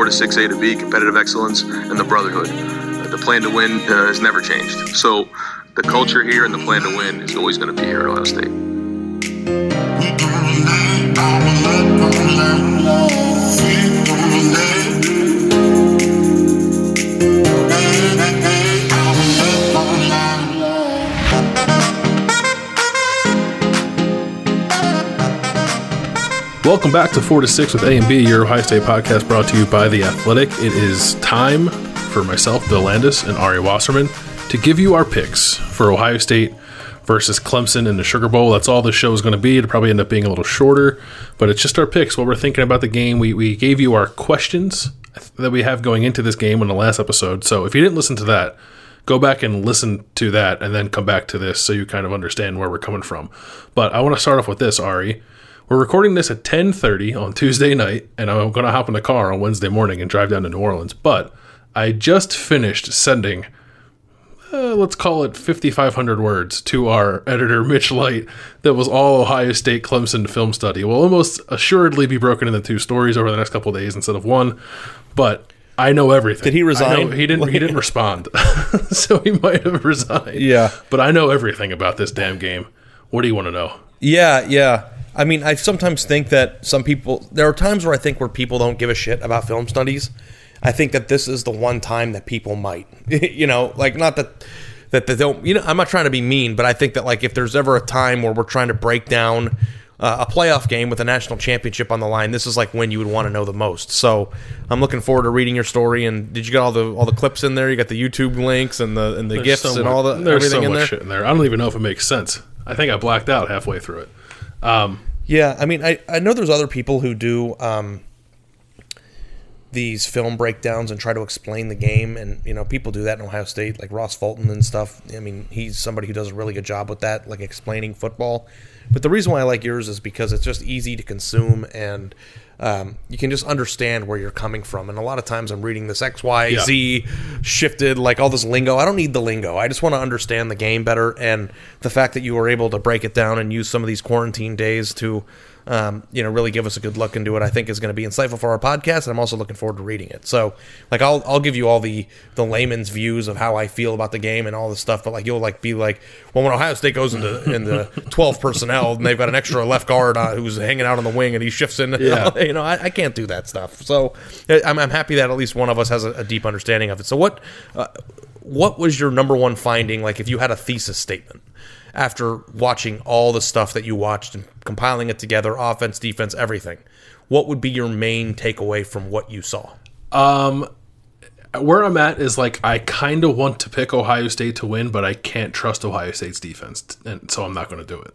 4 to 6 A to B, competitive excellence, and the brotherhood. The plan to win uh, has never changed. So the culture here and the plan to win is always going to be here at Ohio State. Welcome back to 4 to 6 with A and B, your Ohio State podcast brought to you by The Athletic. It is time for myself, Bill Landis, and Ari Wasserman to give you our picks for Ohio State versus Clemson in the Sugar Bowl. That's all the show is going to be. It'll probably end up being a little shorter, but it's just our picks, what we're thinking about the game. We, we gave you our questions that we have going into this game in the last episode. So if you didn't listen to that, go back and listen to that and then come back to this so you kind of understand where we're coming from. But I want to start off with this, Ari. We're recording this at 10:30 on Tuesday night, and I'm going to hop in the car on Wednesday morning and drive down to New Orleans. But I just finished sending, uh, let's call it 5,500 words to our editor Mitch Light. That was all Ohio State Clemson film study. Will almost assuredly be broken into two stories over the next couple of days instead of one. But I know everything. Did he resign? he didn't. He didn't respond, so he might have resigned. Yeah. but I know everything about this damn game. What do you want to know? Yeah, yeah. I mean, I sometimes think that some people. There are times where I think where people don't give a shit about film studies. I think that this is the one time that people might. you know, like not that that they don't. You know, I'm not trying to be mean, but I think that like if there's ever a time where we're trying to break down uh, a playoff game with a national championship on the line, this is like when you would want to know the most. So I'm looking forward to reading your story. And did you get all the all the clips in there? You got the YouTube links and the and the There's gifts so and much- all the there's everything so in much there. shit in there. I don't even know if it makes sense. I think I blacked out halfway through it. Um, Yeah, I mean, I, I know there's other people who do um, these film breakdowns and try to explain the game, and you know, people do that in Ohio State, like Ross Fulton and stuff. I mean, he's somebody who does a really good job with that, like explaining football. But the reason why I like yours is because it's just easy to consume and. Um, you can just understand where you're coming from, and a lot of times I'm reading this X, Y, Yeah. Z shifted, like all this lingo. I don't need the lingo. I just want to understand the game better, and the fact that you were able to break it down and use some of these quarantine days to, um, you know, really give us a good look into it. I think is going to be insightful for our podcast, and I'm also looking forward to reading it. So, like, I'll I'll give you all the the layman's views of how I feel about the game and all this stuff, but like you'll like be like, well, when Ohio State goes into in the 12 personnel and they've got an extra left guard uh, who's hanging out on the wing and he shifts in, Yeah. you know, I, I can't do that stuff. So, I'm, I'm happy that at least one of us has a, a deep understanding of it. So, what uh, what was your number one finding? Like, if you had a thesis statement after watching all the stuff that you watched and compiling it together, offense, defense, everything, what would be your main takeaway from what you saw? Um, Where I'm at is like I kind of want to pick Ohio State to win, but I can't trust Ohio State's defense, and so I'm not going to do it.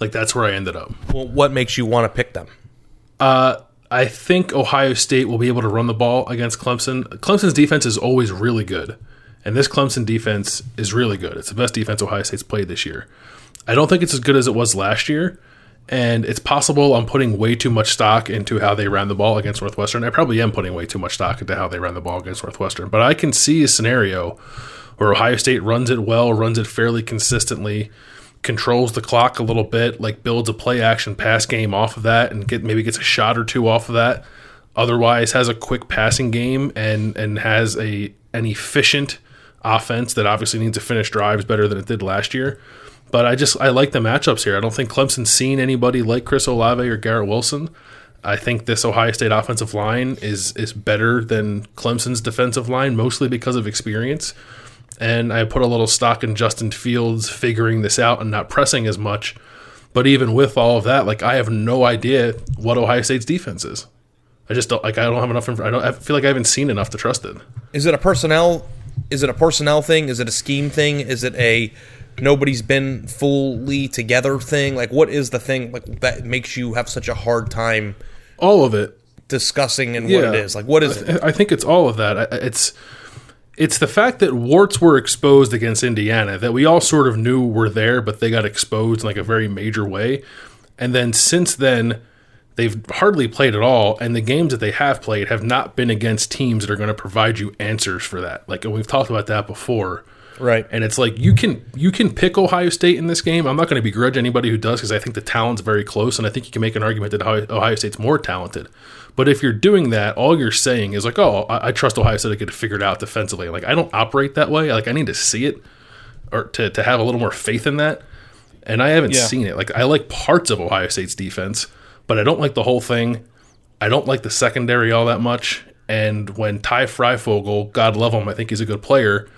Like that's where I ended up. Well, what makes you want to pick them? Uh, I think Ohio State will be able to run the ball against Clemson. Clemson's defense is always really good, and this Clemson defense is really good. It's the best defense Ohio State's played this year. I don't think it's as good as it was last year, and it's possible I'm putting way too much stock into how they ran the ball against Northwestern. I probably am putting way too much stock into how they ran the ball against Northwestern, but I can see a scenario where Ohio State runs it well, runs it fairly consistently, controls the clock a little bit, like builds a play action pass game off of that, and get maybe gets a shot or two off of that. Otherwise, has a quick passing game and and has a an efficient offense that obviously needs to finish drives better than it did last year. But I just I like the matchups here. I don't think Clemson's seen anybody like Chris Olave or Garrett Wilson. I think this Ohio State offensive line is is better than Clemson's defensive line, mostly because of experience. And I put a little stock in Justin Fields figuring this out and not pressing as much. But even with all of that, like I have no idea what Ohio State's defense is. I just don't like. I don't have enough. I don't. I feel like I haven't seen enough to trust it. Is it a personnel? Is it a personnel thing? Is it a scheme thing? Is it a nobody's been fully together thing? Like, what is the thing like that makes you have such a hard time All of it. discussing and what it is? Like, what is it? I I think it's all of that. It's it's the fact that warts were exposed against Indiana that we all sort of knew were there, but they got exposed in like a very major way. And then since then, they've hardly played at all, and the games that they have played have not been against teams that are going to provide you answers for that. Like and we've talked about that before. Right. And it's like you can you can pick Ohio State in this game. I'm not going to begrudge anybody who does because I think the talent's very close, and I think you can make an argument that Ohio Ohio State's more talented. But if you're doing that, all you're saying is like, "Oh, I, I trust Ohio State to get it figured out defensively." Like I don't operate that way. Like I need to see it or to to have a little more faith in that. And I haven't Yeah. seen it. Like I like parts of Ohio State's defense, but I don't like the whole thing. I don't like the secondary all that much. And when Ty Fryfogle, God love him, I think he's a good player,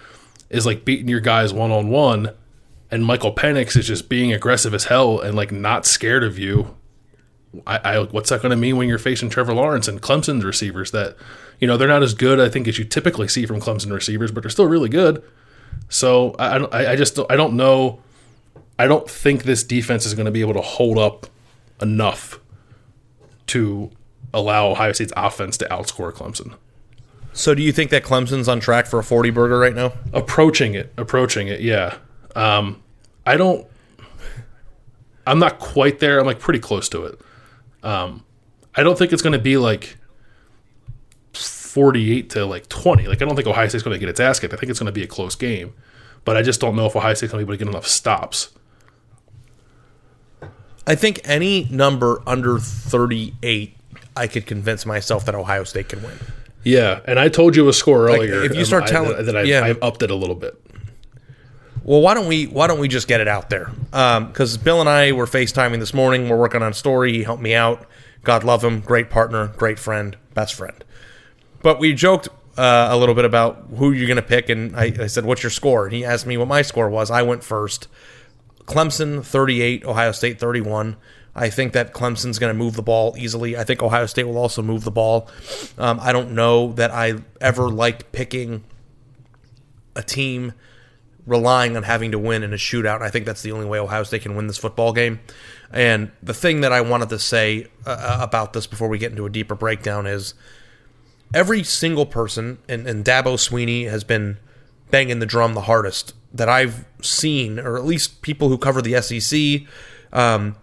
is like beating your guys one on one, and Michael Penix is just being aggressive as hell and like not scared of you. I, I what's that going to mean when you're facing Trevor Lawrence and Clemson's receivers? That you know they're not as good, I think, as you typically see from Clemson receivers, but they're still really good. So I, I I, just I don't know. I don't think this defense is going to be able to hold up enough to allow Ohio State's offense to outscore Clemson. So, do you think that Clemson's on track for a forty burger right now? approaching it approaching it yeah. Um i don't i'm not quite there. I'm like pretty close to it. Um i don't think it's going to be like 48 to like 20 like i don't think ohio state's going to get its ass kicked. I think it's going to be a close game. But i just don't know if ohio state's going to be able to get enough stops I think any number under thirty-eight, I could convince myself that Ohio State can win. yeah and i told you a score earlier if you um, start I- telling- that, that I, yeah. i've upped it a little bit Well, why don't we why don't we just get it out there? Because Bill and I were FaceTiming this morning. We're working on a story. He helped me out. God love him. Great partner. Great friend. Best friend. But we joked uh, a little bit about who you're going to pick, and I, I said, "What's your score?" And he asked me what my score was. I went first. Clemson 38, Ohio State 31. I think that Clemson's going to move the ball easily. I think Ohio State will also move the ball. Um, I don't know that I ever liked picking a team relying on having to win in a shootout. I think that's the only way Ohio State can win this football game. And the thing that I wanted to say uh, about this before we get into a deeper breakdown is every single person, and, and Dabo Swinney has been banging the drum the hardest that I've seen, or at least people who cover the SEC, um,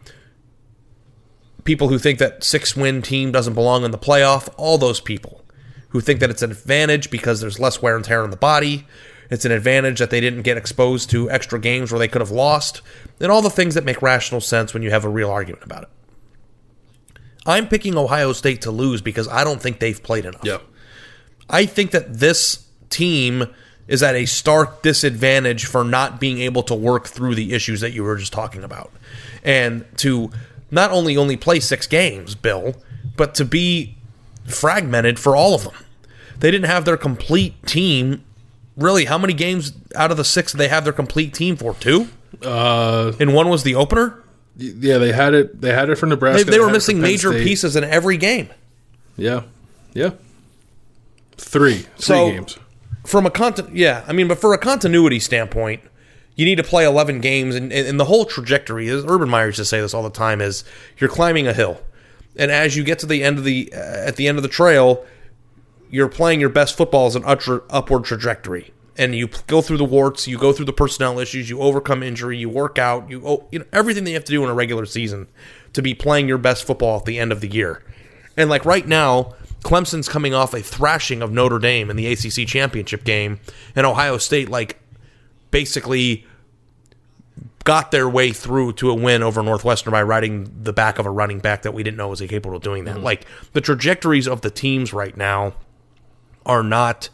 people who think that six win team doesn't belong in the playoff, all those people who think that it's an advantage because there's less wear and tear on the body. It's an advantage that they didn't get exposed to extra games where they could have lost, and all the things that make rational sense when you have a real argument about it. I'm picking Ohio State to lose because I don't think they've played enough. yeah I think that this team is at a stark disadvantage for not being able to work through the issues that you were just talking about. And to not only only play 6 games, Bill, but to be fragmented for all of them. They didn't have their complete team. Really, how many games out of the 6 did they have their complete team for? 2? uh And one was the opener? yeah they had it they had it for They, nebraska they were had it for missing major State. pieces in every game. yeah yeah Three, three So- games. From a content yeah i mean but for a continuity standpoint you need to play 11 games and, and, the whole trajectory is urban meyer used to say this all the time is you're climbing a hill. And as you get to the end of the uh, at the end of the trail you're playing your best football as an utr- upward trajectory. And you go through the warts you go through the personnel issues you overcome injury you work out you, oh, you know everything that you have to do in a regular season to be playing your best football at the end of the year. And like right now, Clemson's coming off a thrashing of Notre Dame in the ACC championship game, and Ohio State like basically got their way through to a win over Northwestern by riding the back of a running back that we didn't know was capable of doing that. Like the trajectories of the teams right now are not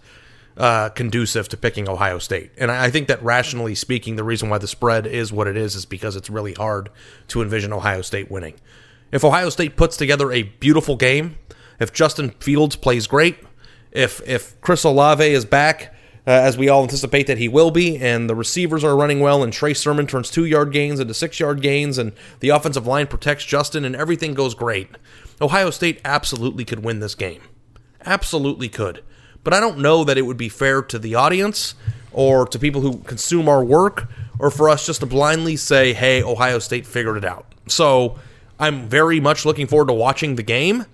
uh, conducive to picking Ohio State. And I I think that rationally speaking, the reason why the spread is what it is is because it's really hard to envision Ohio State winning. If Ohio State puts together a beautiful game, if Justin Fields plays great, if if Chris Olave is back, uh, as we all anticipate that he will be, and the receivers are running well, and Trey Sermon turns two yard gains into six yard gains, and the offensive line protects Justin, and everything goes great, Ohio State absolutely could win this game. Absolutely could. But I don't know that it would be fair to the audience or to people who consume our work or for us just to blindly say, hey, Ohio State figured it out. So I'm very much looking forward to watching the game.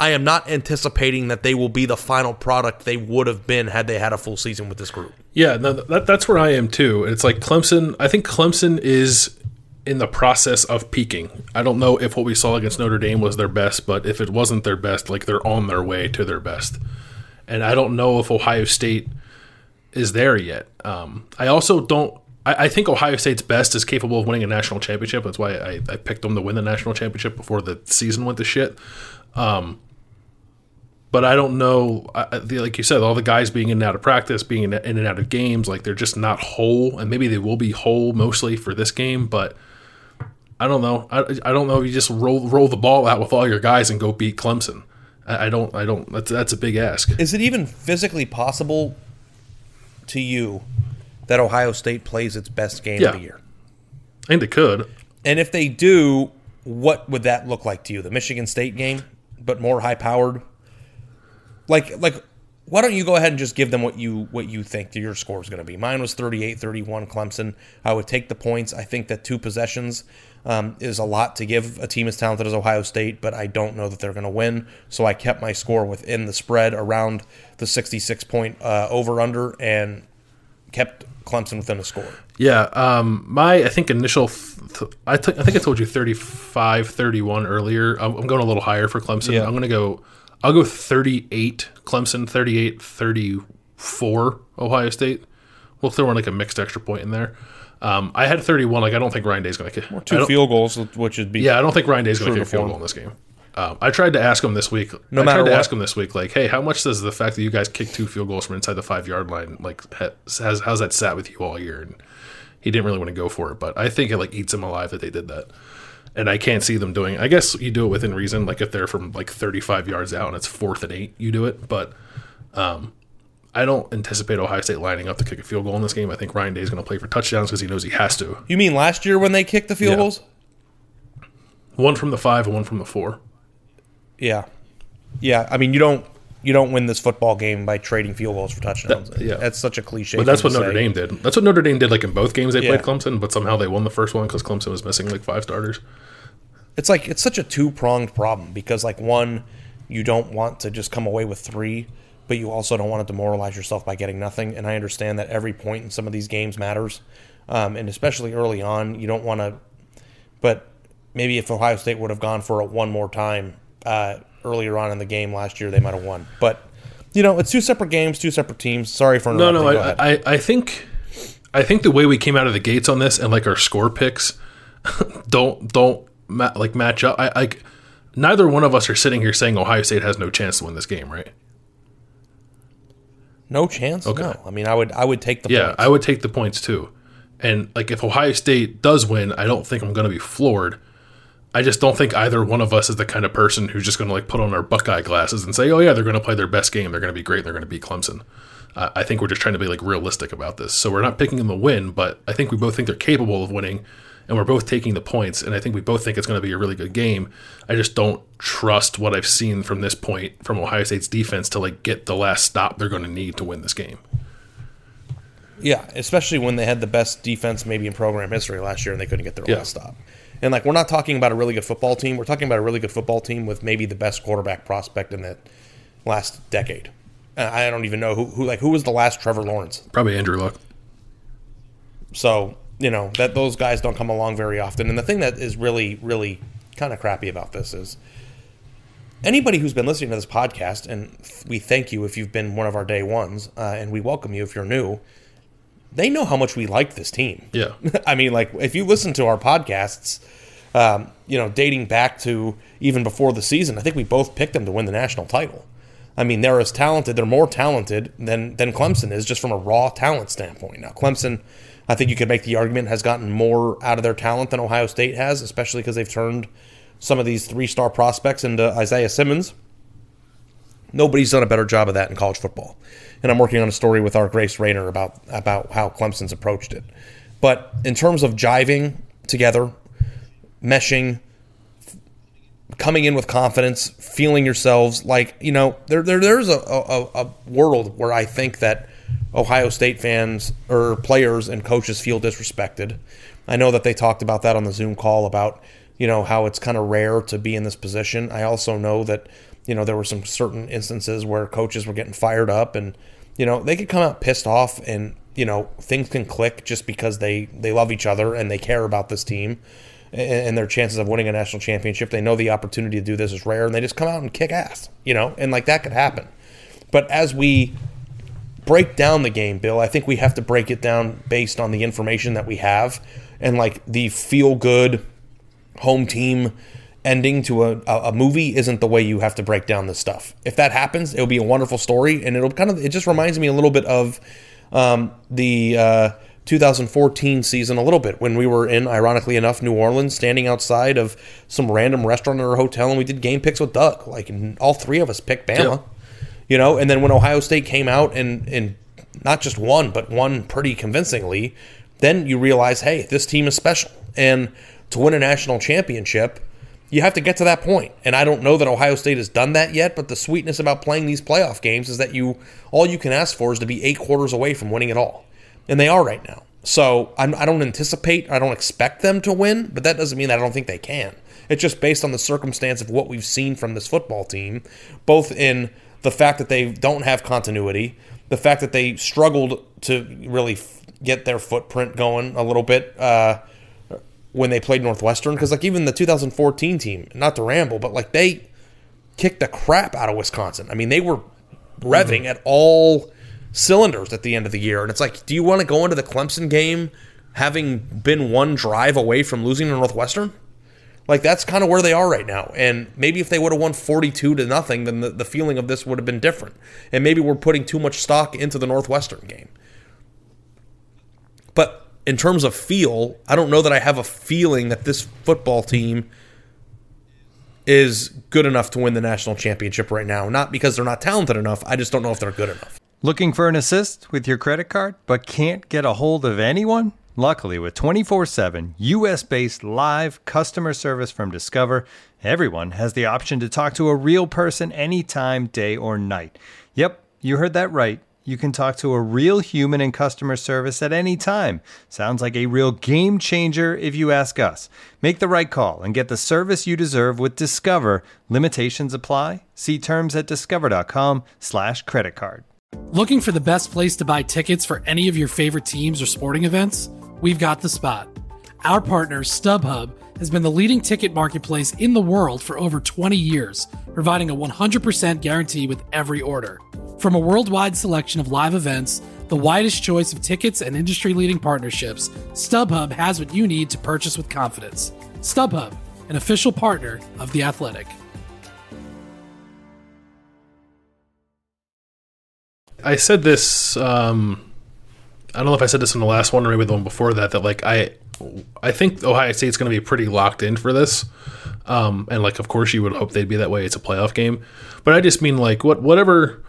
I am not anticipating that they will be the final product they would have been had they had a full season with this group. Yeah, no, that, that's where I am too. It's like Clemson. I think Clemson is in the process of peaking. I don't know if what we saw against Notre Dame was their best, but if it wasn't their best, like they're on their way to their best. And I don't know if Ohio State is there yet. Um, I also don't. I, I think Ohio State's best is capable of winning a national championship. That's why I, I picked them to win the national championship before the season went to shit. Um, but I don't know. I, like you said, all the guys being in and out of practice, being in, in and out of games, like they're just not whole. And maybe they will be whole mostly for this game, but I don't know. I, I don't know if you just roll roll the ball out with all your guys and go beat Clemson. I, I don't. I don't. That's that's a big ask. Is it even physically possible to you that Ohio State plays its best game Yeah. of the year? I think they could. And if they do, what would that look like to you? The Michigan State game, but more high powered? Like like why don't you go ahead and just give them what you what you think your score is going to be? Mine was 38-31 Clemson. I would take the points. I think that two possessions um, is a lot to give a team as talented as Ohio State, but I don't know that they're going to win. So I kept my score within the spread around the 66 point uh, over under and kept Clemson within a score. Yeah. Um. My I think initial. Th- I t- I think I told you 35, 31 earlier. I'm, I'm going a little higher for Clemson. Yeah. I'm going to go. I'll go 38 Clemson, 38 34 Ohio State. We'll throw in like a mixed extra point in there. Um, I had 31. Like I don't think Ryan Day's going to kick. Two field goals, which would be Yeah, I don't think Ryan Day's going to kick a field goal in this game. Um, I tried to ask him this week. No I matter tried to what. ask him this week, like, hey, how much does the fact that you guys kicked two field goals from inside the five yard line, like, has how's that sat with you all year? And he didn't really want to go for it, but I think it like eats him alive that they did that. And I can't see them doing. I guess you do it within reason. Like if they're from like 35 yards out and it's fourth and eight, you do it. But um, I don't anticipate Ohio State lining up to kick a field goal in this game. I think Ryan Day is going to play for touchdowns because he knows he has to. You mean last year when they kicked the field Yeah. goals? One from the five and one from the four. Yeah, yeah. I mean, you don't you don't win this football game by trading field goals for touchdowns. That- yeah. that's such a cliche. But that's what Notre say. Dame did. That's what Notre Dame did. Like in both games they Yeah. played Clemson, but somehow they won the first one because Clemson was missing like five starters. It's like it's such a two pronged problem because like one, you don't want to just come away with three, but you also don't want to demoralize yourself by getting nothing. And I understand that every point in some of these games matters, um, and especially early on, you don't want to. But maybe if Ohio State would have gone for it one more time uh, earlier on in the game last year, they might have won. But you know, it's two separate games, two separate teams. Sorry for No, no, I. I, I think, I think the way we came out of the gates on this and like our score picks, don't don't ma- like match up. I like neither one of us are sitting here saying Ohio State has no chance to win this game, right? no chance. Okay. No, I mean, I would I would take the Yeah, points. I would take the points too. And like if Ohio State does win, I don't think I'm going to be floored. I just don't think either one of us is the kind of person who's just going to like put on our Buckeye glasses and say, "Oh yeah, they're going to play their best game. They're going to be great. They're going to beat Clemson." Uh, I think we're just trying to be like realistic about this. So we're not picking them to win, but I think we both think they're capable of winning. and we're both taking the points, and I think we both think it's going to be a really good game. I just don't trust what I've seen from this point from Ohio State's defense to like get the last stop they're going to need to win this game. Yeah, especially when they had the best defense maybe in program history last year and they couldn't get their Yeah. last stop. And like we're not talking about a really good football team. We're talking about a really good football team with maybe the best quarterback prospect in the last decade. I don't even know who, who like who was the last Trevor Lawrence. Probably Andrew Luck. So you know that those guys don't come along very often. And the thing that is really, really kind of crappy about this is anybody who's been listening to this podcast, and we thank you if you've been one of our day ones, uh, and we welcome you if you're new. They know how much we like this team. Yeah. I mean, like if you listen to our podcasts, um, you know, dating back to even before the season, I think we both picked them to win the national title. I mean, they're as talented, they're more talented than than Clemson is, just from a raw talent standpoint. Now, Clemson, I think you could make the argument has gotten more out of their talent than Ohio State has, especially because they've turned some of these three star prospects into Isaiah Simmons. Nobody's done a better job of that in college football. And I'm working on a story with our Grace Raynor about about how Clemson's approached it. But in terms of jiving together, meshing, coming in with confidence, feeling yourselves like you know there, there there's a, a, a world where I think that Ohio State fans or players and coaches feel disrespected. I know that they talked about that on the Zoom call about you know how it's kind of rare to be in this position. I also know that you know there were some certain instances where coaches were getting fired up and you know they could come out pissed off and you know things can click just because they they love each other and they care about this team and their chances of winning a national championship. They know the opportunity to do this is rare, and they just come out and kick ass, you know, and like that could happen. But as we break down the game, Bill, I think we have to break it down based on the information that we have and like the feel good home team ending to a, a movie isn't the way you have to break down this stuff. If that happens, it'll be a wonderful story, and it'll kind of it just reminds me a little bit of um, the uh, 2014 season a little bit when we were in, ironically enough, New Orleans, standing outside of some random restaurant or hotel, and we did game picks with Doug. Like all three of us picked Bama, Yeah. you know. And then when Ohio State came out and and not just won, but won pretty convincingly, then you realize, hey, this team is special, and to win a national championship. You have to get to that point. And I don't know that Ohio State has done that yet, but the sweetness about playing these playoff games is that you all you can ask for is to be eight quarters away from winning it all. And they are right now. So I'm, I don't anticipate, I don't expect them to win, but that doesn't mean I don't think they can. It's just based on the circumstance of what we've seen from this football team, both in the fact that they don't have continuity, the fact that they struggled to really get their footprint going a little bit. Uh, when they played Northwestern because like even the 2014 team, not to ramble, but like they kicked the crap out of Wisconsin. I mean, they were revving at all cylinders at the end of the year, and it's like, do you want to go into the Clemson game having been one drive away from losing to Northwestern? Like that's kind of where they are right now. And maybe if they would have won 42 to nothing, then the, the feeling of this would have been different. And maybe we're putting too much stock into the Northwestern game. But in terms of feel, I don't know that I have a feeling that this football team is good enough to win the national championship right now. Not because they're not talented enough. I just don't know if they're good enough. Looking for an assist with your credit card, but can't get a hold of anyone? Luckily, with 24 7 US based live customer service from Discover, everyone has the option to talk to a real person anytime, day or night. Yep, you heard that right. You can talk to a real human in customer service at any time. Sounds like a real game changer if you ask us. Make the right call and get the service you deserve with Discover. Limitations apply. See terms at discover.com/slash credit card. Looking for the best place to buy tickets for any of your favorite teams or sporting events? We've got the spot. Our partner, StubHub, has been the leading ticket marketplace in the world for over 20 years, providing a 100% guarantee with every order. From a worldwide selection of live events, the widest choice of tickets, and industry leading partnerships, StubHub has what you need to purchase with confidence. StubHub, an official partner of The Athletic. I said this. Um, I don't know if I said this in the last one or maybe the one before that. That like I, I think Ohio State's going to be pretty locked in for this. Um, and like, of course, you would hope they'd be that way. It's a playoff game, but I just mean like what whatever,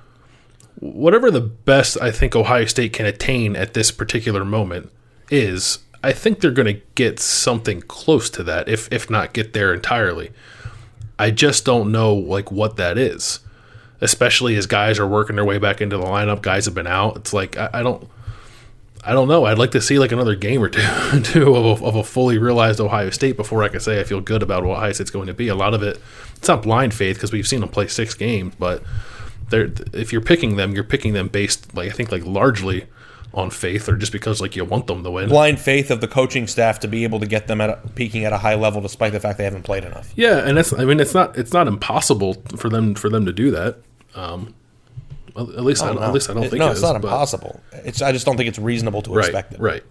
whatever the best I think Ohio State can attain at this particular moment is. I think they're going to get something close to that, if if not get there entirely. I just don't know like what that is, especially as guys are working their way back into the lineup. Guys have been out. It's like I, I don't. I don't know. I'd like to see like another game or two, two of, a, of a fully realized Ohio State before I can say I feel good about what Ohio State's going to be. A lot of it, it's not blind faith because we've seen them play six games, but they're if you're picking them, you're picking them based like I think like largely on faith or just because like you want them to win. Blind faith of the coaching staff to be able to get them at a, peaking at a high level despite the fact they haven't played enough. Yeah, and that's I mean it's not it's not impossible for them for them to do that. Um, well, at least I, no. at least I don't It- think no, it it's is, not impossible. It's I just don't think it's reasonable to right, expect it. Right.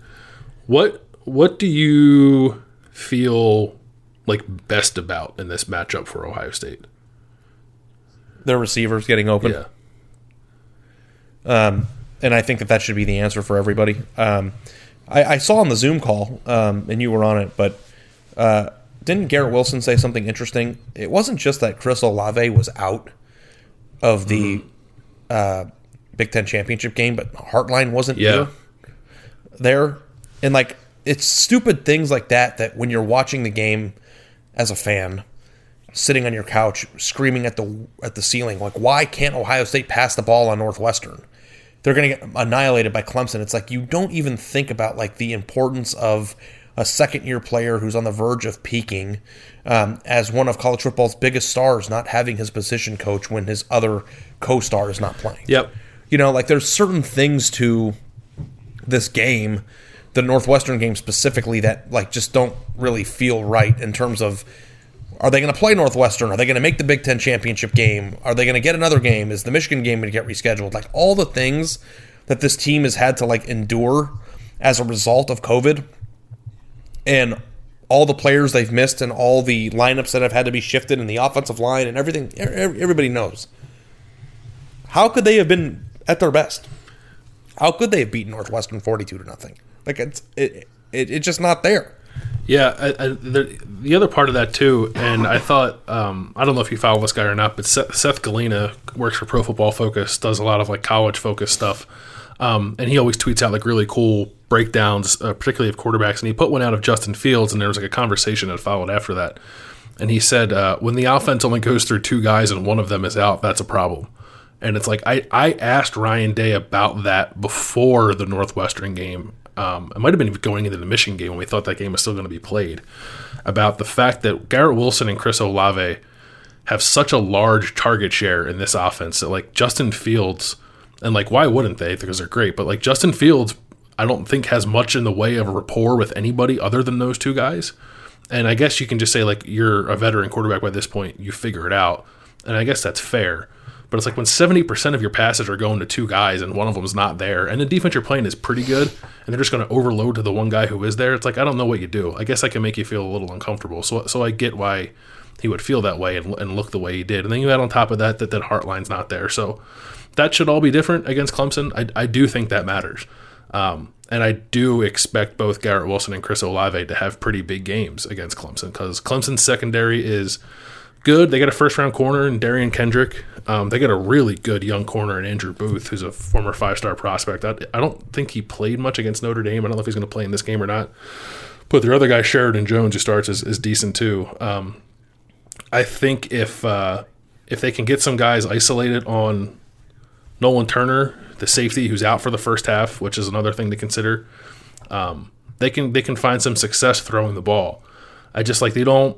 What what do you feel like best about in this matchup for Ohio State? Their receivers getting open. Yeah. Um, and I think that that should be the answer for everybody. Um, I, I saw on the Zoom call, um, and you were on it, but uh, didn't Garrett Wilson say something interesting? It wasn't just that Chris Olave was out of the Mm-hmm. Uh, Big Ten championship game, but Hartline wasn't Yeah. there. And like, it's stupid things like that that when you're watching the game as a fan, sitting on your couch screaming at the at the ceiling like why can't Ohio State pass the ball on Northwestern? They're going to get annihilated by Clemson. It's like you don't even think about like the importance of a second year player who's on the verge of peaking um, as one of college football's biggest stars not having his position coach when his other co-star is not playing. Yep. You know, like there's certain things to this game, the Northwestern game specifically, that like just don't really feel right in terms of are they going to play Northwestern? Are they going to make the Big Ten championship game? Are they going to get another game? Is the Michigan game going to get rescheduled? Like all the things that this team has had to like endure as a result of COVID, and all the players they've missed, and all the lineups that have had to be shifted, and the offensive line, and everything. Everybody knows. How could they have been at their best? How could they have beaten Northwestern forty-two to nothing? Like it's it, it it's just not there. Yeah, I, I, the, the other part of that too, and I thought um, I don't know if you follow this guy or not, but Seth, Seth Galina works for Pro Football Focus, does a lot of like college focused stuff, um, and he always tweets out like really cool breakdowns, uh, particularly of quarterbacks. And he put one out of Justin Fields, and there was like a conversation that followed after that, and he said uh, when the offense only goes through two guys and one of them is out, that's a problem. And it's like I, I asked Ryan Day about that before the Northwestern game. Um, it might have been going into the Michigan game when we thought that game was still going to be played. About the fact that Garrett Wilson and Chris Olave have such a large target share in this offense that like Justin Fields and like why wouldn't they? Because they're great. But like Justin Fields I don't think has much in the way of a rapport with anybody other than those two guys. And I guess you can just say like you're a veteran quarterback by this point. You figure it out. And I guess that's fair. But it's like when 70% of your passes are going to two guys and one of them's not there and the defense you're playing is pretty good and they're just going to overload to the one guy who is there it's like I don't know what you do. I guess I can make you feel a little uncomfortable. So so I get why he would feel that way and, and look the way he did. And then you add on top of that that that Hartline's not there, so that should all be different against Clemson. I, I do think that matters, um, and I do expect both Garrett Wilson and Chris Olave to have pretty big games against Clemson because Clemson's secondary is good. They got a first round corner in Derion Kendrick. Um, they got a really good young corner in Andrew Booth, who's a former five star prospect. I, I don't think he played much against Notre Dame. I don't know if he's going to play in this game or not. But their other guy, Sheridan Jones, who starts, is, is decent too. Um, I think if uh, if they can get some guys isolated on Nolan Turner, the safety who's out for the first half, which is another thing to consider, um, they can they can find some success throwing the ball. I just like they don't.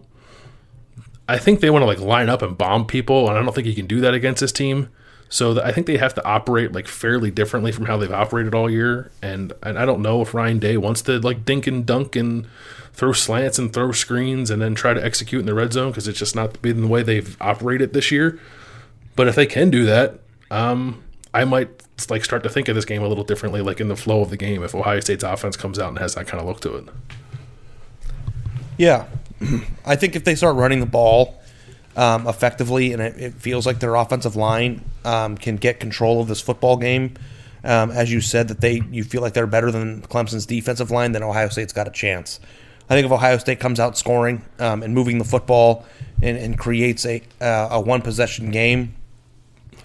I think they want to like line up and bomb people, and I don't think you can do that against this team. So th- I think they have to operate like fairly differently from how they've operated all year. And, and I don't know if Ryan Day wants to like dink and dunk and throw slants and throw screens and then try to execute in the red zone because it's just not been the way they've operated this year. But if they can do that, um, I might like start to think of this game a little differently, like in the flow of the game. If Ohio State's offense comes out and has that kind of look to it, Yeah, I think if they start running the ball um, effectively, and it, it feels like their offensive line um, can get control of this football game, um, as you said, that they you feel like they're better than Clemson's defensive line, then Ohio State's got a chance. I think if Ohio State comes out scoring um, and moving the football and, and creates a uh, a one possession game,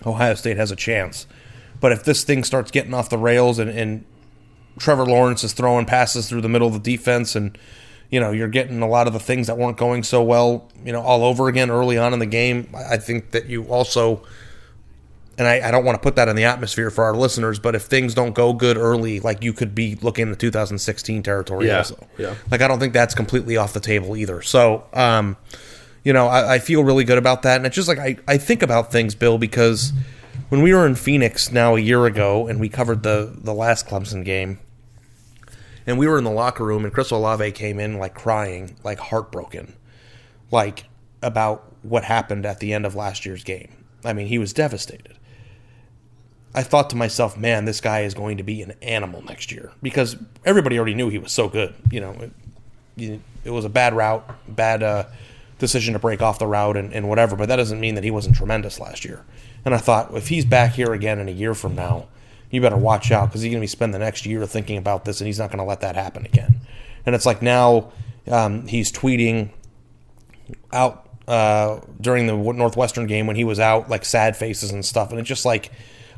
Ohio State has a chance. But if this thing starts getting off the rails and, and Trevor Lawrence is throwing passes through the middle of the defense, and you know you're getting a lot of the things that weren't going so well, you know, all over again early on in the game. I think that you also, and I, I don't want to put that in the atmosphere for our listeners, but if things don't go good early, like you could be looking at 2016 territory Yeah, also. yeah. Like I don't think that's completely off the table either. So, um, you know, I, I feel really good about that, and it's just like I, I think about things, Bill, because when we were in Phoenix now a year ago and we covered the the last Clemson game, and we were in the locker room, and Chris Olave came in like crying, like heartbroken, like about what happened at the end of last year's game. I mean, he was devastated. I thought to myself, man, this guy is going to be an animal next year because everybody already knew he was so good. You know, it, it was a bad route, bad uh, decision to break off the route and, and whatever, but that doesn't mean that he wasn't tremendous last year. And I thought, if he's back here again in a year from now, you better watch out because he's going to be spending the next year thinking about this and he's not going to let that happen again. And it's like now um, he's tweeting out uh, during the Northwestern game when he was out, like sad faces and stuff. And it's just like,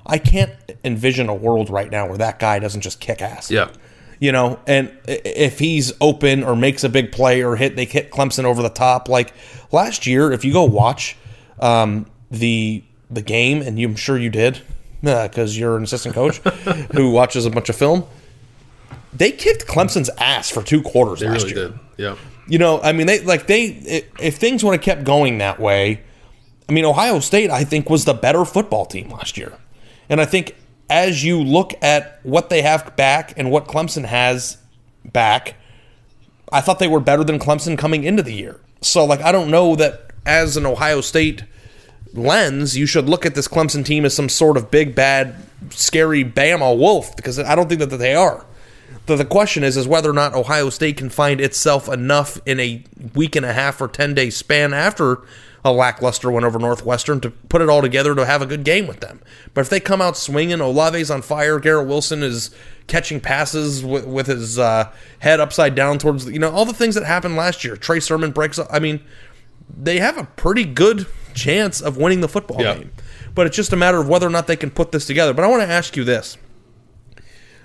I can't envision a world right now where that guy doesn't just kick ass. Yeah. You know, and if he's open or makes a big play or hit, they hit Clemson over the top. Like last year, if you go watch um, the the game, and I'm sure you did, uh, because you're an assistant coach who watches a bunch of film. They kicked Clemson's ass for two quarters They last really year. did. Yeah. You know, I mean, they like they if things would have kept going that way. I mean, Ohio State, I think, was the better football team last year, and I think as you look at what they have back and what Clemson has back, I thought they were better than Clemson coming into the year. So, like, I don't know that as an Ohio State lens, you should look at this Clemson team as some sort of big, bad, scary Bama wolf because I don't think that they are. The, the question is, is whether or not Ohio State can find itself enough in a week and a half or 10 day span after a lackluster win over Northwestern to put it all together to have a good game with them. But if they come out swinging, Olave's on fire, Garrett Wilson is catching passes with, with his uh, head upside down towards, you know, all the things that happened last year. Trey Sermon breaks up. I mean, they have a pretty good chance of winning the football Yeah. game. But it's just a matter of whether or not they can put this together. But I want to ask you this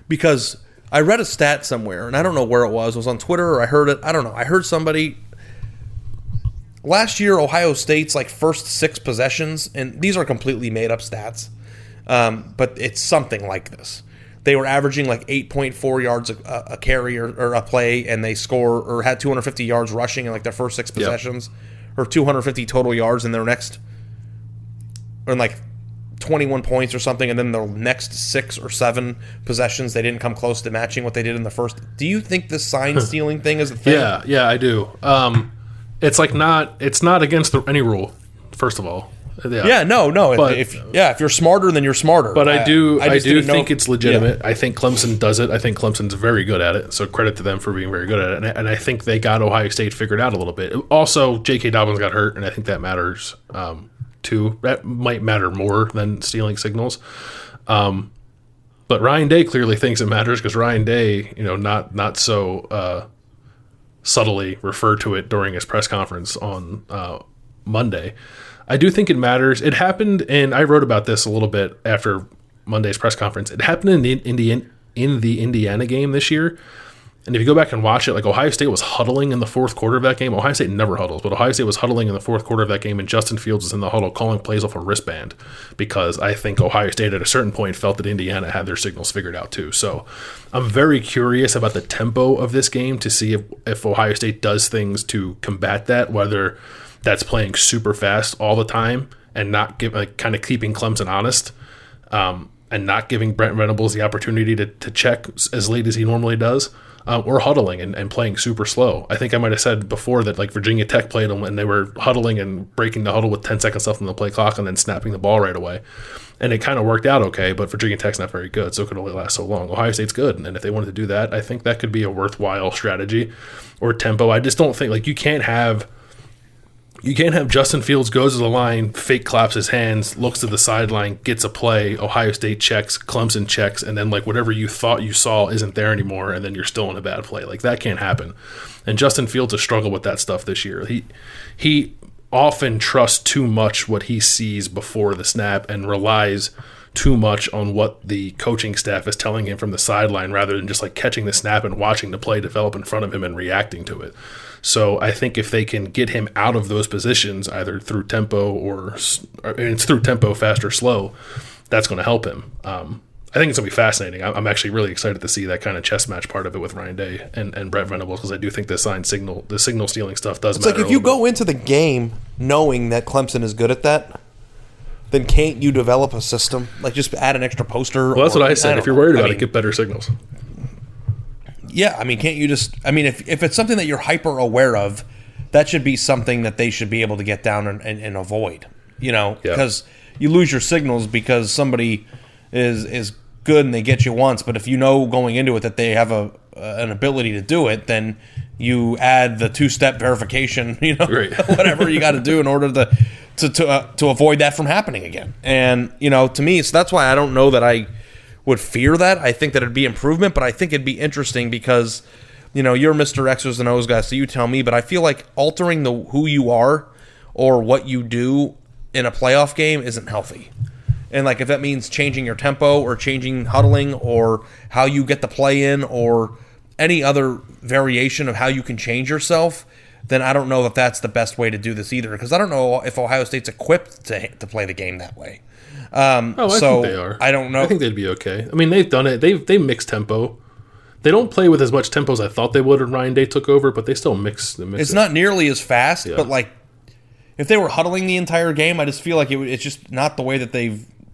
because I read a stat somewhere, and I don't know where it was. It was on Twitter or I heard it. I don't know. I heard somebody last year Ohio State's like first six possessions, and these are completely made up stats, um, but it's something like this. They were averaging like 8.4 yards a, a carry or, or a play, and they score or had 250 yards rushing in like their first six possessions, or 250 total yards in their next, or in like 21 points or something, and then their next six or seven possessions they didn't come close to matching what they did in the first. Do you think this sign stealing thing is a thing? Yeah, yeah, I do. Um, it's like not. It's not against the, any rule. First of all, yeah, Yeah, no, no. But- if yeah, if you're smarter, then you're smarter. But I do, I, just do didn't know- think it's legitimate. Yeah. I think Clemson does it. I think Clemson's very good at it. So credit to them for being very good at it. And I, and I think they got Ohio State figured out a little bit. Also, J.K. Dobbins got hurt, and I think that matters um, too. That might matter more than stealing signals. Um, but Ryan Day clearly thinks it matters because Ryan Day, you know, not not so uh, subtly referred to it during his press conference on uh, Monday. I do think it matters. It happened, and I wrote about this a little bit after Monday's press conference. It happened in the Indian in the Indiana game this year. And if you go back and watch it, like Ohio State was huddling in the fourth quarter of that game. Ohio State never huddles, but Ohio State was huddling in the fourth quarter of that game, and Justin Fields was in the huddle calling plays off a wristband because I think Ohio State at a certain point felt that Indiana had their signals figured out too. So I'm very curious about the tempo of this game to see if, if Ohio State does things to combat that, whether that's playing super fast all the time and not give like kind of keeping Clemson honest. Um, and not giving Brent Venables the opportunity to, to check as late as he normally does, uh, or huddling and, and playing super slow. I think I might have said before that like Virginia Tech played them and they were huddling and breaking the huddle with 10 seconds left on the play clock and then snapping the ball right away. And it kind of worked out okay, but Virginia Tech's not very good, so it could only last so long. Ohio State's good, and if they wanted to do that, I think that could be a worthwhile strategy or tempo. I just don't think like you can't have you can't have Justin Fields goes to the line, fake claps his hands, looks to the sideline, gets a play, Ohio State checks, Clemson checks, and then like whatever you thought you saw isn't there anymore, and then you're still in a bad play. Like that can't happen. And Justin Fields has struggled with that stuff this year. He he often trusts too much what he sees before the snap and relies too much on what the coaching staff is telling him from the sideline rather than just like catching the snap and watching the play develop in front of him and reacting to it. So I think if they can get him out of those positions, either through tempo or, or it's through tempo, fast or slow, that's going to help him. Um, I think it's going to be fascinating. I'm actually really excited to see that kind of chess match part of it with Ryan Day and, and Brent Venables because I do think the sign signal, the signal stealing stuff does It's matter. like if you go into the game knowing that Clemson is good at that, then can't you develop a system like just add an extra poster? well, that's or- what I said. don't if you're know. worried I about mean, it, get better signals. Yeah, I mean, can't you just? I mean, if if it's something that you're hyper aware of, that should be something that they should be able to get down and, and, and avoid. You know, Yeah. because you lose your signals because somebody is is good and they get you once, but if you know going into it that they have a uh, an ability to do it, then you add the two step verification. You know, Right. whatever you got to do in order to to to, uh, to avoid that from happening again. And you know, to me, so that's why I don't know that I would fear that. I think that it'd be improvement, but I think it'd be interesting because you know you're Mr. X's and O's guy, so you tell me. But I feel like altering the who you are or what you do in a playoff game isn't healthy. And like if that means changing your tempo or changing huddling or how you get the play in or any other variation of how you can change yourself, then I don't know that that's the best way to do this either. Because I don't know if Ohio State's equipped to to play the game that way. Um, Oh, I so think they are. I don't know. I think they'd be okay. I mean, they've done it. They've they mix tempo. They don't play with as much tempo as I thought they would when Ryan Day took over, but they still mix. Mix It's it. not nearly as fast, Yeah. but like if they were huddling the entire game, I just feel like it, it's just not the way that they've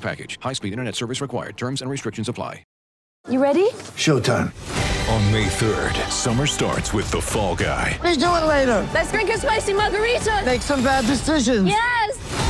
package. High speed internet service required. Terms and restrictions apply. You ready? Showtime. On May 3rd, summer starts with The Fall Guy. Let's do it later. Let's drink a spicy margarita. Make some bad decisions. Yes.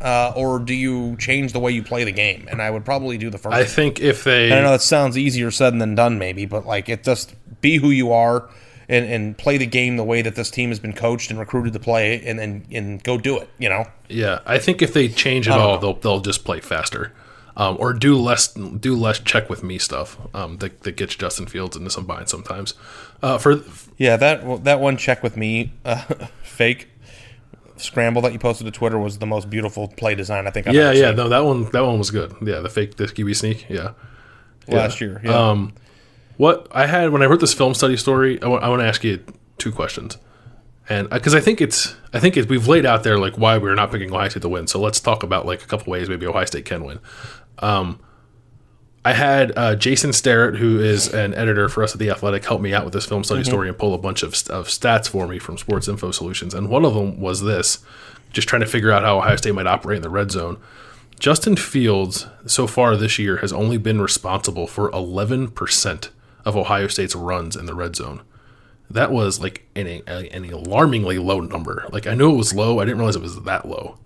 uh, or do you change the way you play the game? And I would probably do the first. I think if they, And I know that sounds easier said than done, maybe, but like it just be who you are and, and play the game the way that this team has been coached and recruited to play, and and, and go do it. You know, yeah, I think if they change it all, know. they'll they'll just play faster, um, or do less do less check with me stuff um, that that gets Justin Fields into some binds sometimes. Uh, for yeah, that that one check with me, uh, fake scramble that you posted to Twitter was the most beautiful play design I think. I've yeah, yeah, seen no, that one that one was good. Yeah, the fake the QB sneak. Yeah, last year. Yeah. Um, what I had when I wrote this film study story, I want, I want to ask you two questions, and because I think it's I think it, we've laid out there like why we're not picking Ohio State to win. So let's talk about like a couple ways maybe Ohio State can win. Um, I had uh, Jason Starrett, who is an editor for us at the Athletic, help me out with this film study Mhm. story and pull a bunch of, of stats for me from Sports Info Solutions, and one of them was this: just trying to figure out how Ohio State might operate in the red zone. Justin Fields, so far this year, has only been responsible for 11% of Ohio State's runs in the red zone. That was like an, an alarmingly low number. Like, I knew it was low, I didn't realize it was that low.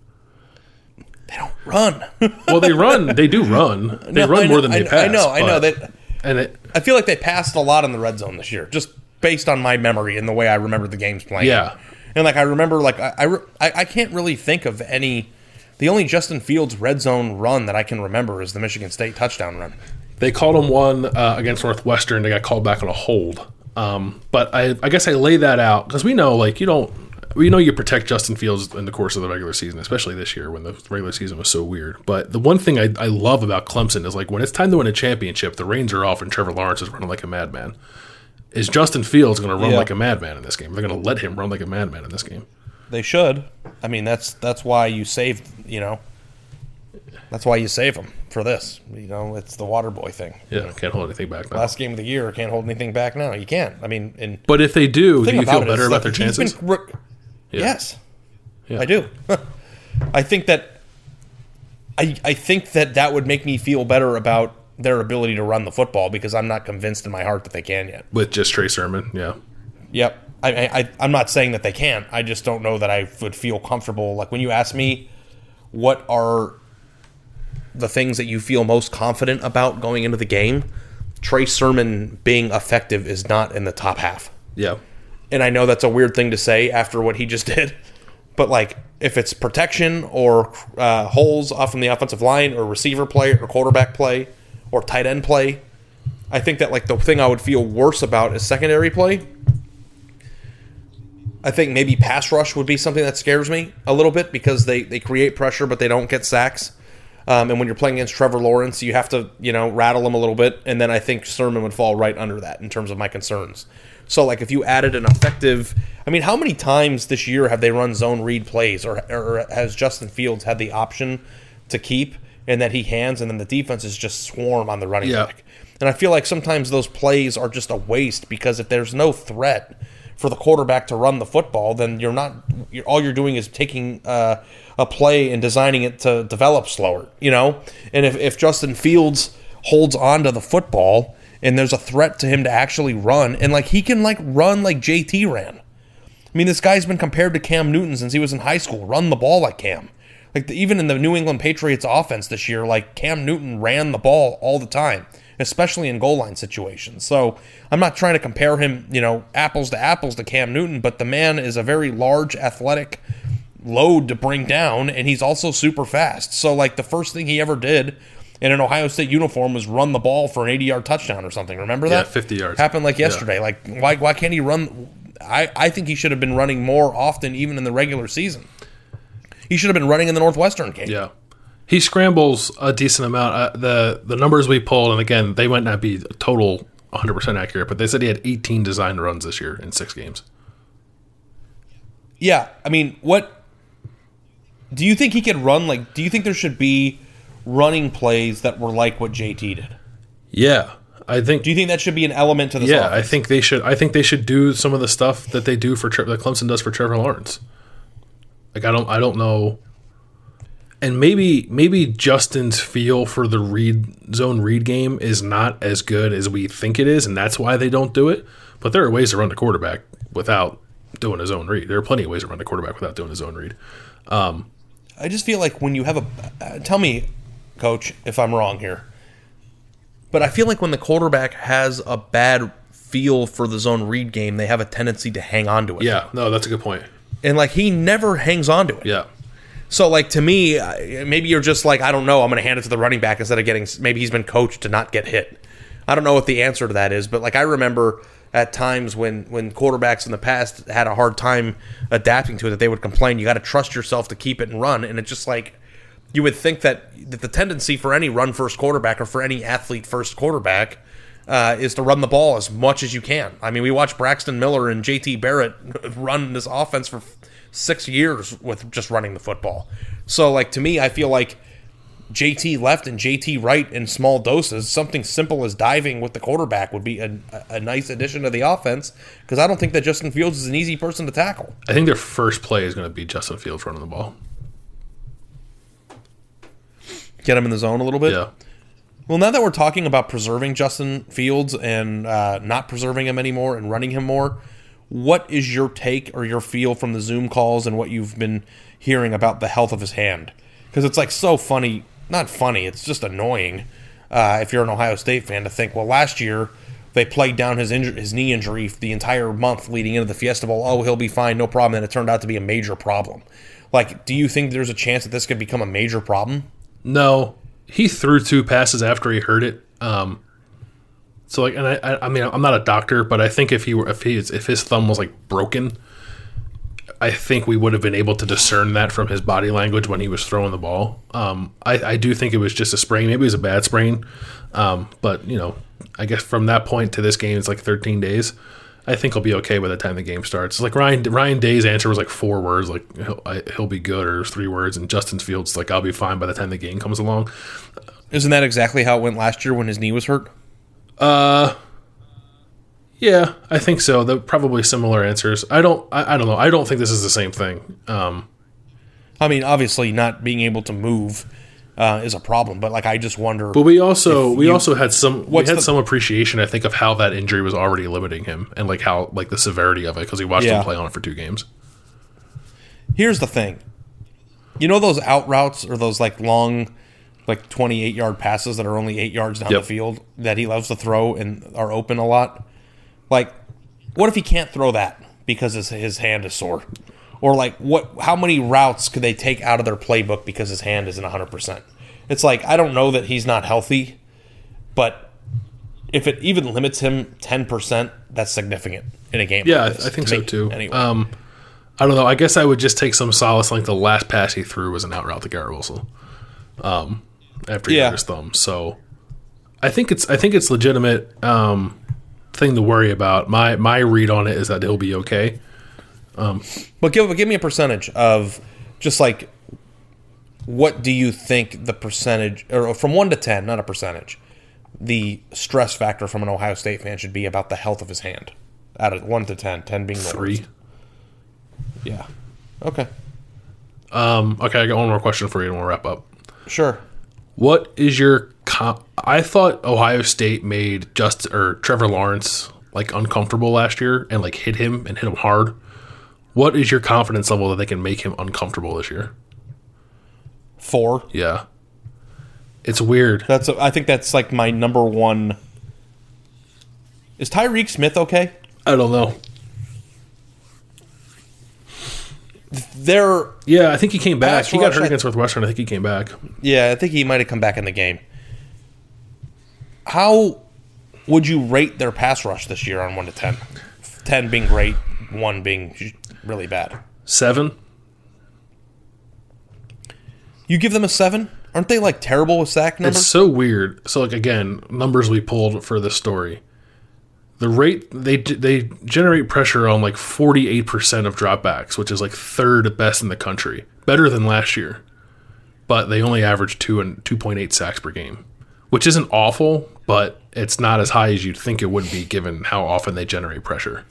Run. well, they run. They do run. They No, run I more know- than they I, pass. I know, I know that. And it, I feel like they passed a lot in the red zone this year, just based on my memory and the way I remember the games playing. Yeah. and like I remember, like I, I, I, I can't really think of any. The only Justin Fields red zone run that I can remember is the Michigan State touchdown run. They called him one uh, against Northwestern. They got called back on a hold. Um, but I, I guess I lay that out because we know, like, you don't, we know you protect Justin Fields in the course of the regular season, especially this year when the regular season was so weird. But the one thing I, I love about Clemson is like when it's time to win a championship, the reins are off and Trevor Lawrence is running like a madman. Is Justin Fields going to run Yeah. like a madman in this game? They're going to let him run like a madman in this game. They should. I mean, that's that's why you save. You know, That's why you save him for this. You know, it's the water boy thing. Yeah, can't hold anything back now. Last game of the year, can't hold anything back now. You can't. I mean, and But if they do, the do you feel better about their been chances? re- Yeah. Yes, Yeah. I do. I think that I I think that that would make me feel better about their ability to run the football because I'm not convinced in my heart that they can yet. With just Trey Sermon, yeah. Yep. I, I, I'm not saying that they can't. I just don't know that I would feel comfortable. Like when you ask me, what are the things that you feel most confident about going into the game? Trey Sermon being effective is not in the top half. Yeah. And I know that's a weird thing to say after what he just did, but like if it's protection or uh, holes off from the offensive line or receiver play or quarterback play or tight end play, I think that like the thing I would feel worse about is secondary play. I think maybe pass rush would be something that scares me a little bit because they, they create pressure but they don't get sacks. Um, and when you're playing against Trevor Lawrence, you have to you know rattle him a little bit, and then I think Sermon would fall right under that in terms of my concerns. So like if you added an effective, I mean, how many times this year have they run zone read plays, or, or has Justin Fields had the option to keep and that he hands, and then the defense is just swarm on the running Yeah. back. And I feel like sometimes those plays are just a waste because if there's no threat for the quarterback to run the football, then you're not. You're, all you're doing is taking uh, a play and designing it to develop slower. You know, and if, if Justin Fields holds on to the football and there's a threat to him to actually run, and like he can like run like JT ran. I mean, this guy's been compared to Cam Newton since he was in high school. Run the ball like Cam. Like the, even in the New England Patriots offense this year, like Cam Newton ran the ball all the time, especially in goal line situations. So I'm not trying to compare him, you know, apples to apples to Cam Newton, but the man is a very large, athletic load to bring down, and he's also super fast. So like the first thing he ever did in an Ohio State uniform was run the ball for an 80 yard touchdown or something. Remember Yeah, that? 50 yards. Happened like Yeah. yesterday. Like why why can't he run? I I think he should have been running more often, even in the regular season. He should have been running in the Northwestern game. Yeah. He scrambles a decent amount. Uh, the the numbers we pulled, and again, they might not be total 100% accurate, but they said he had 18 designed runs this year in six games. Yeah, I mean, what do you think he could run? Like, do you think there should be running plays that were like what JT did? Yeah, I think. Do you think that should be an element to this? yeah, offense? I think they should. I think they should do some of the stuff that they do for Tre- that Clemson does for Trevor Lawrence. Like I don't, I don't know, and maybe maybe Justin's feel for the read zone read game is not as good as we think it is, and that's why they don't do it. But there are ways to run the quarterback without doing his own read. There are plenty of ways to run the quarterback without doing his own read. Um, I just feel like when you have a uh, tell me, coach, if I'm wrong here, but I feel like when the quarterback has a bad feel for the zone read game, they have a tendency to hang on to it. yeah, no, that's a good point. and like he never hangs on to it. Yeah, So like to me, maybe you're just like I don't know. I'm going to hand it to the running back instead of getting. Maybe he's been coached to not get hit. I don't know what the answer to that is, but like I remember at times when when quarterbacks in the past had a hard time adapting to it, that they would complain. You got to trust yourself to keep it and run, and it's just like you would think that that the tendency for any run first quarterback or for any athlete first quarterback. Uh, is to run the ball as much as you can. I mean, we watched Braxton Miller and JT Barrett run this offense for six years with just running the football. So, like to me, I feel like JT left and JT right in small doses. Something simple as diving with the quarterback would be a, a nice addition to the offense because I don't think that Justin Fields is an easy person to tackle. I think their first play is going to be Justin Fields running the ball. Get him in the zone a little bit. Yeah. Well, now that we're talking about preserving Justin Fields and uh, not preserving him anymore and running him more, what is your take or your feel from the Zoom calls and what you've been hearing about the health of his hand? Because it's like so funny, not funny, it's just annoying uh, if you're an Ohio State fan to think, well, last year they played down his inju- his knee injury the entire month leading into the Fiesta Bowl. Oh, he'll be fine, no problem. And it turned out to be a major problem. Like, do you think there's a chance that this could become a major problem? No, he threw two passes after he hurt it. Um, so like, and I, I, mean, I'm not a doctor, but I think if he were, if he, if his thumb was like broken, I think we would have been able to discern that from his body language when he was throwing the ball. Um, I, I do think it was just a sprain. Maybe it was a bad sprain, um, but you know, I guess from that point to this game, it's like 13 days. I think he'll be okay by the time the game starts. Like Ryan Ryan Day's answer was like four words, like he'll, I, he'll be good, or three words, and Justin Fields like I'll be fine by the time the game comes along. Isn't that exactly how it went last year when his knee was hurt? Uh, yeah, I think so. They're probably similar answers. I don't. I, I don't know. I don't think this is the same thing. Um, I mean, obviously, not being able to move uh, is a problem, but like I just wonder. But we also we you- also had some we had the- some appreciation, I think, of how that injury was already limiting him and like how like the severity of it because he watched Yeah. him play on it for two games. Here's the thing. You know those out routes or those like long, like 28 yard passes that are only eight yards down Yep. the field that he loves to throw and are open a lot? Like, what if he can't throw that because his, his hand is sore? Or like, what? How many routes could they take out of their playbook because his hand isn't 100%? It's like, I don't know that he's not healthy, but if it even limits him 10%, that's significant in a game. Yeah, I, like this, I think to so me, too. Anyway. Um, I don't know. I guess I would just take some solace. Like the last pass he threw was an out route to Garrett Wilson. Um, after he Yeah. hurt his thumb, so I think it's I think it's legitimate um, thing to worry about. My my read on it is that he'll be okay. Um, But give give me a percentage of just like what do you think the percentage or from one to ten, not a percentage, the stress factor from an Ohio State fan should be about the health of his hand. Out of one to 10, 10 being the Three. worst. Yeah. Okay. Um, okay, I got one more question for you, and we'll wrap up. Sure. What is your? Com- I thought Ohio State made just or Trevor Lawrence like uncomfortable last year and like hit him and hit him hard. What is your confidence level that they can make him uncomfortable this year? Four. Yeah, it's weird. That's I think that's like my number one. Is Tyreke Smith okay? I don't know. They're Yeah, I think he came back. He got hurt I- against Northwestern. I think he came back. Yeah, I think he might have come back in the game. How would you rate their pass rush this year on one to ten? Ten being great, one being really bad. Seven. You give them a seven? Aren't they like terrible with sack numbers? It's so weird. So like again, numbers we pulled for this story. The rate they they generate pressure on like 48% of dropbacks, which is like third best in the country. Better than last year. But they only average 2 and 2.8 sacks per game, which isn't awful, but it's not as high as you'd think it would be given how often they generate pressure.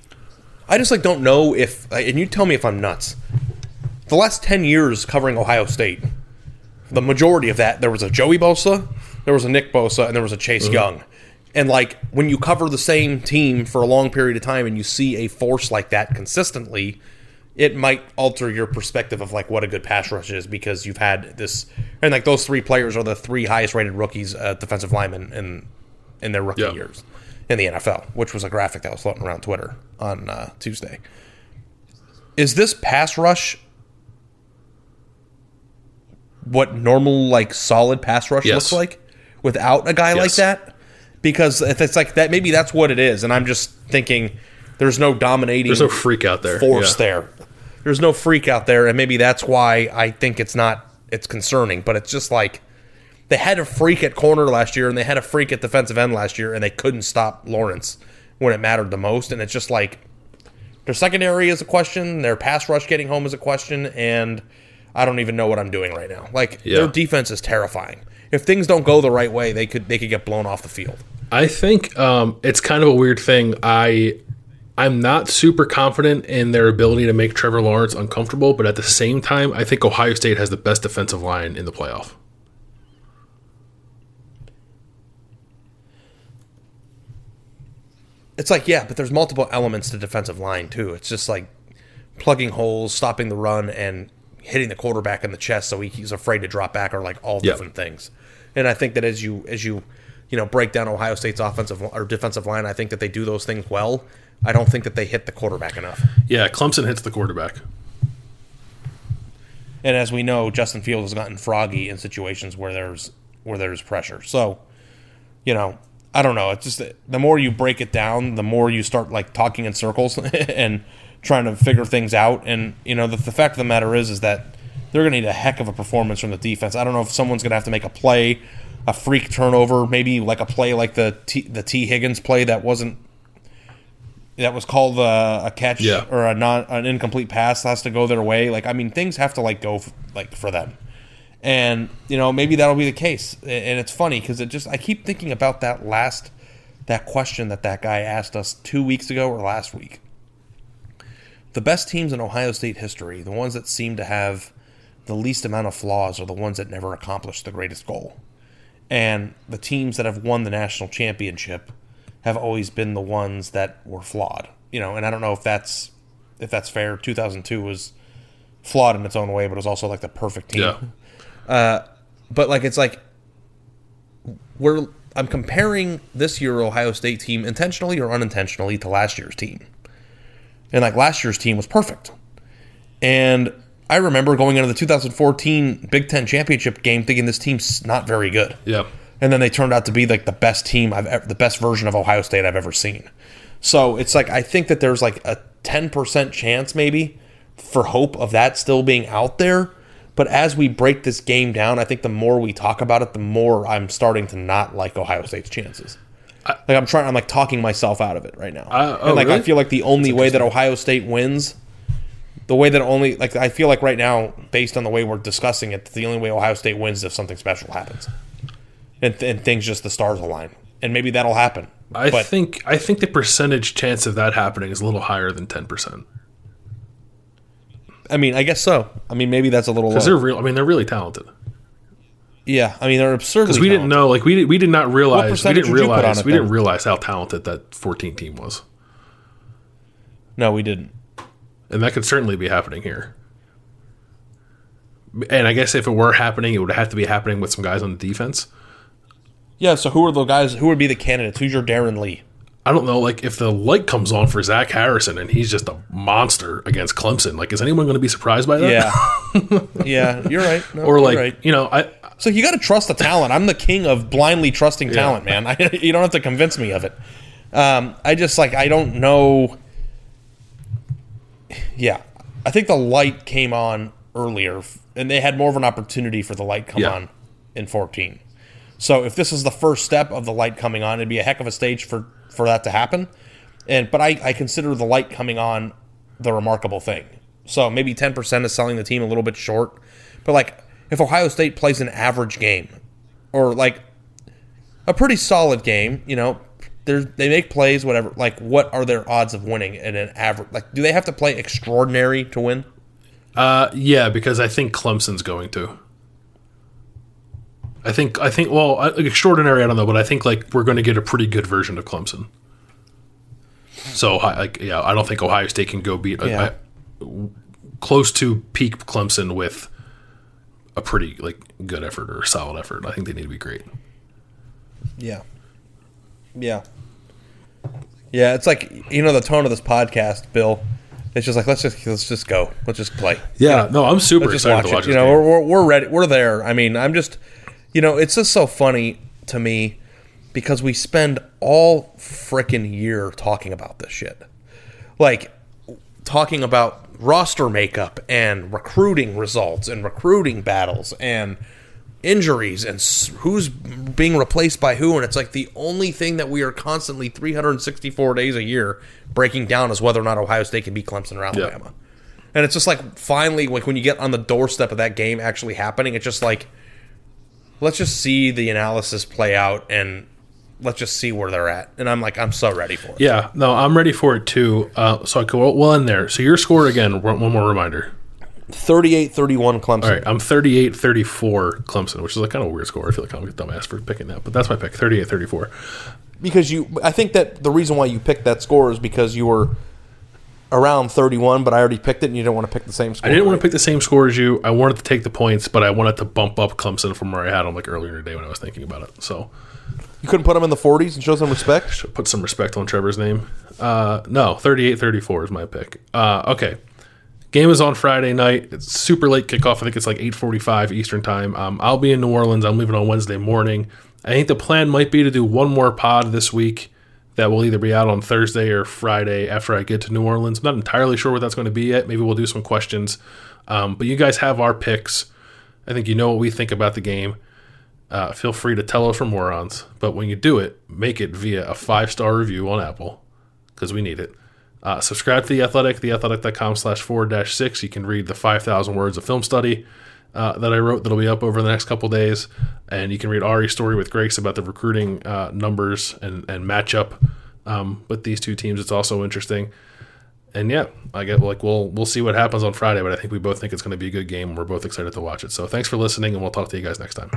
I just like don't know if, and you tell me if I'm nuts. The last ten years covering Ohio State, the majority of that there was a Joey Bosa, there was a Nick Bosa, and there was a Chase Mhm. Young. And like when you cover the same team for a long period of time and you see a force like that consistently, it might alter your perspective of like what a good pass rush is because you've had this and like those three players are the three highest rated rookies uh, defensive linemen in in their rookie years in the NFL, which was a graphic that was floating around Twitter on uh, Tuesday. Is this pass rush what normal like solid pass rush Yes. looks like without a guy like that? Because if it's like that, maybe that's what it is, and I'm just thinking there's no dominating. There's no freak out there. Force Yeah. there. There's no freak out there, and maybe that's why I think it's not. It's concerning, but it's just like they had a freak at corner last year, and they had a freak at defensive end last year, and they couldn't stop Lawrence when it mattered the most. And it's just like their secondary is a question, their pass rush getting home is a question, and I don't even know what I'm doing right now. Like Yeah. their defense is terrifying. If things don't go the right way, they could they could get blown off the field. I think um, it's kind of a weird thing. I I'm not super confident in their ability to make Trevor Lawrence uncomfortable, but at the same time, I think Ohio State has the best defensive line in the playoff. It's like yeah, but there's multiple elements to defensive line too. It's just like plugging holes, stopping the run, and hitting the quarterback in the chest so he, he's afraid to drop back are like all Yep. different things. And I think that as you as you you know break down Ohio State's offensive or defensive line, I think that they do those things well. I don't think that they hit the quarterback enough. Yeah, Clemson hits the quarterback. And as we know, Justin Fields has gotten froggy in situations where there's where there's pressure. So, you know, I don't know. It's just the more you break it down, the more you start like talking in circles and trying to figure things out. And you know, the, the fact of the matter is, is that they're going to need a heck of a performance from the defense. I don't know if someone's going to have to make a play, a freak turnover, maybe like a play like the T, the Tee Higgins play that wasn't that was called uh, a catch Yeah. or a non an incomplete pass has to go their way. Like I mean, things have to like go f- like for them, and you know maybe that'll be the case. And it's funny because it just I keep thinking about that last that question that that guy asked us two weeks ago or last week. The best teams in Ohio State history, the ones that seem to have the least amount of flaws, are the ones that never accomplished the greatest goal. And the teams that have won the national championship have always been the ones that were flawed. You know, and I don't know if that's if that's fair. 2002 was flawed in its own way, but it was also like the perfect team. Yeah. Uh, but like it's like we're I'm comparing this year Ohio State team intentionally or unintentionally to last year's team. And like last year's team was perfect. And I remember going into the 2014 Big Ten championship game thinking this team's not very good. Yeah. And then they turned out to be like the best team I've ever, the best version of Ohio State I've ever seen. So it's like I think that there's like a 10% chance maybe for hope of that still being out there. But as we break this game down, I think the more we talk about it, the more I'm starting to not like Ohio State's chances. like I'm trying, I'm like talking myself out of it right now. Uh, oh, and like I feel like the only way that Ohio State wins, the way that only like I feel like right now, based on the way we're discussing it, the only way Ohio State wins is if something special happens, and, and things just the stars align, and maybe that'll happen. I but think I think the percentage chance of that happening is a little higher than ten percent I mean, I guess so. I mean, maybe that's a little because they're real. I mean, they're really talented. Yeah, I mean they're absurdly. Because we didn't know, like we did, we did not realize, we didn't you put on realize, it we didn't realize how talented that 14 team was, No, we didn't. and that could certainly be happening here. And I guess if it were happening, it would have to be happening with some guys on the defense. Yeah. So who are the guys? Who would be the candidates? Who's your Darron Lee? I don't know, like if the light comes on for Zach Harrison and he's just a monster against Clemson, like is anyone going to be surprised by that? Yeah. yeah, you're right. No, or like right. you know, I So you got to trust the talent. I'm the king of blindly trusting talent, man. I, you don't have to convince me of it. Um, I just like I don't know. Yeah, I think the light came on earlier, and they had more of an opportunity for the light come Yeah. on in 14. So if this is the first step of the light coming on, it'd be a heck of a stage for for that to happen. And but I, I consider the light coming on the remarkable thing. So maybe 10% is selling the team a little bit short. But like if Ohio State plays an average game or like a pretty solid game, you know, they they make plays whatever. Like what are their odds of winning in an average like do they have to play extraordinary to win? Uh, yeah, because I think Clemson's going to. I think I think well, extraordinary. I don't know, but I think like we're going to get a pretty good version of Clemson. So I- like yeah, I don't think Ohio State can go beat Yeah. I- close to peak Clemson with a pretty like good effort or solid effort. I think they need to be great. Yeah. Yeah. Yeah, it's like you know the tone of this podcast, Bill. It's just like let's just let's just go. Let's just play. Yeah, no, I'm super excited watch to watch it. You know, game. we're we're ready. We're there. I mean, I'm just, you know, it's just so funny to me because we spend all frickin' year talking about this shit, like talking about roster makeup and recruiting results and recruiting battles and injuries and who's being replaced by who and it's like the only thing that we are constantly 364 days a year breaking down is whether or not Ohio State can beat Clemson or Alabama. And it's just like finally like when you get on the doorstep of that game actually happening it's just like let's just see the analysis play out and let's just see where they're at. And I'm like I'm so ready for it. Yeah, no, I'm ready for it too. Uh, so I go well in there. So your score again. One one more reminder. 38-31 Clemson. All right, I'm 38-34 Clemson, which is like kind of a weird score. I feel like I'm a dumbass for picking that, but that's my pick. 38-34. because you I think that the reason why you picked that score is because you were around 31 but I already picked it and you didn't want to pick the same score. I didn't want to pick the same score as you. I wanted to take the points, but I wanted to bump up Clemson from where I had them like earlier today when I was thinking about it. So You couldn't put them in the 40s and show some respect? should put some respect on Trevor's name. Uh, no, 38-34 is my pick. Uh, okay. Game is on Friday night. It's super late kickoff. I think it's like 8:45 Eastern time. Um, I'll be in New Orleans. I'm leaving on Wednesday morning. I think the plan might be to do one more pod this week that will either be out on Thursday or Friday after I get to New Orleans. I'm not entirely sure what that's going to be yet. Maybe we'll do some questions. Um, but you guys have our picks. I think you know what we think about the game. Uh, feel free to tell us we're morons, but when you do it, make it via a five star review on Apple because we need it. Uh, subscribe to The Athletic, theathletic.com slash forward dash six. You can read the 5,000 words of film study uh, that I wrote that'll be up over the next couple days. And you can read Ari's story with Grace about the recruiting uh, numbers and, and matchup um, with these two teams. It's also interesting. And yeah, I get like we'll we'll see what happens on Friday, but I think we both think it's going to be a good game. We're both excited to watch it. So thanks for listening, and we'll talk to you guys next time.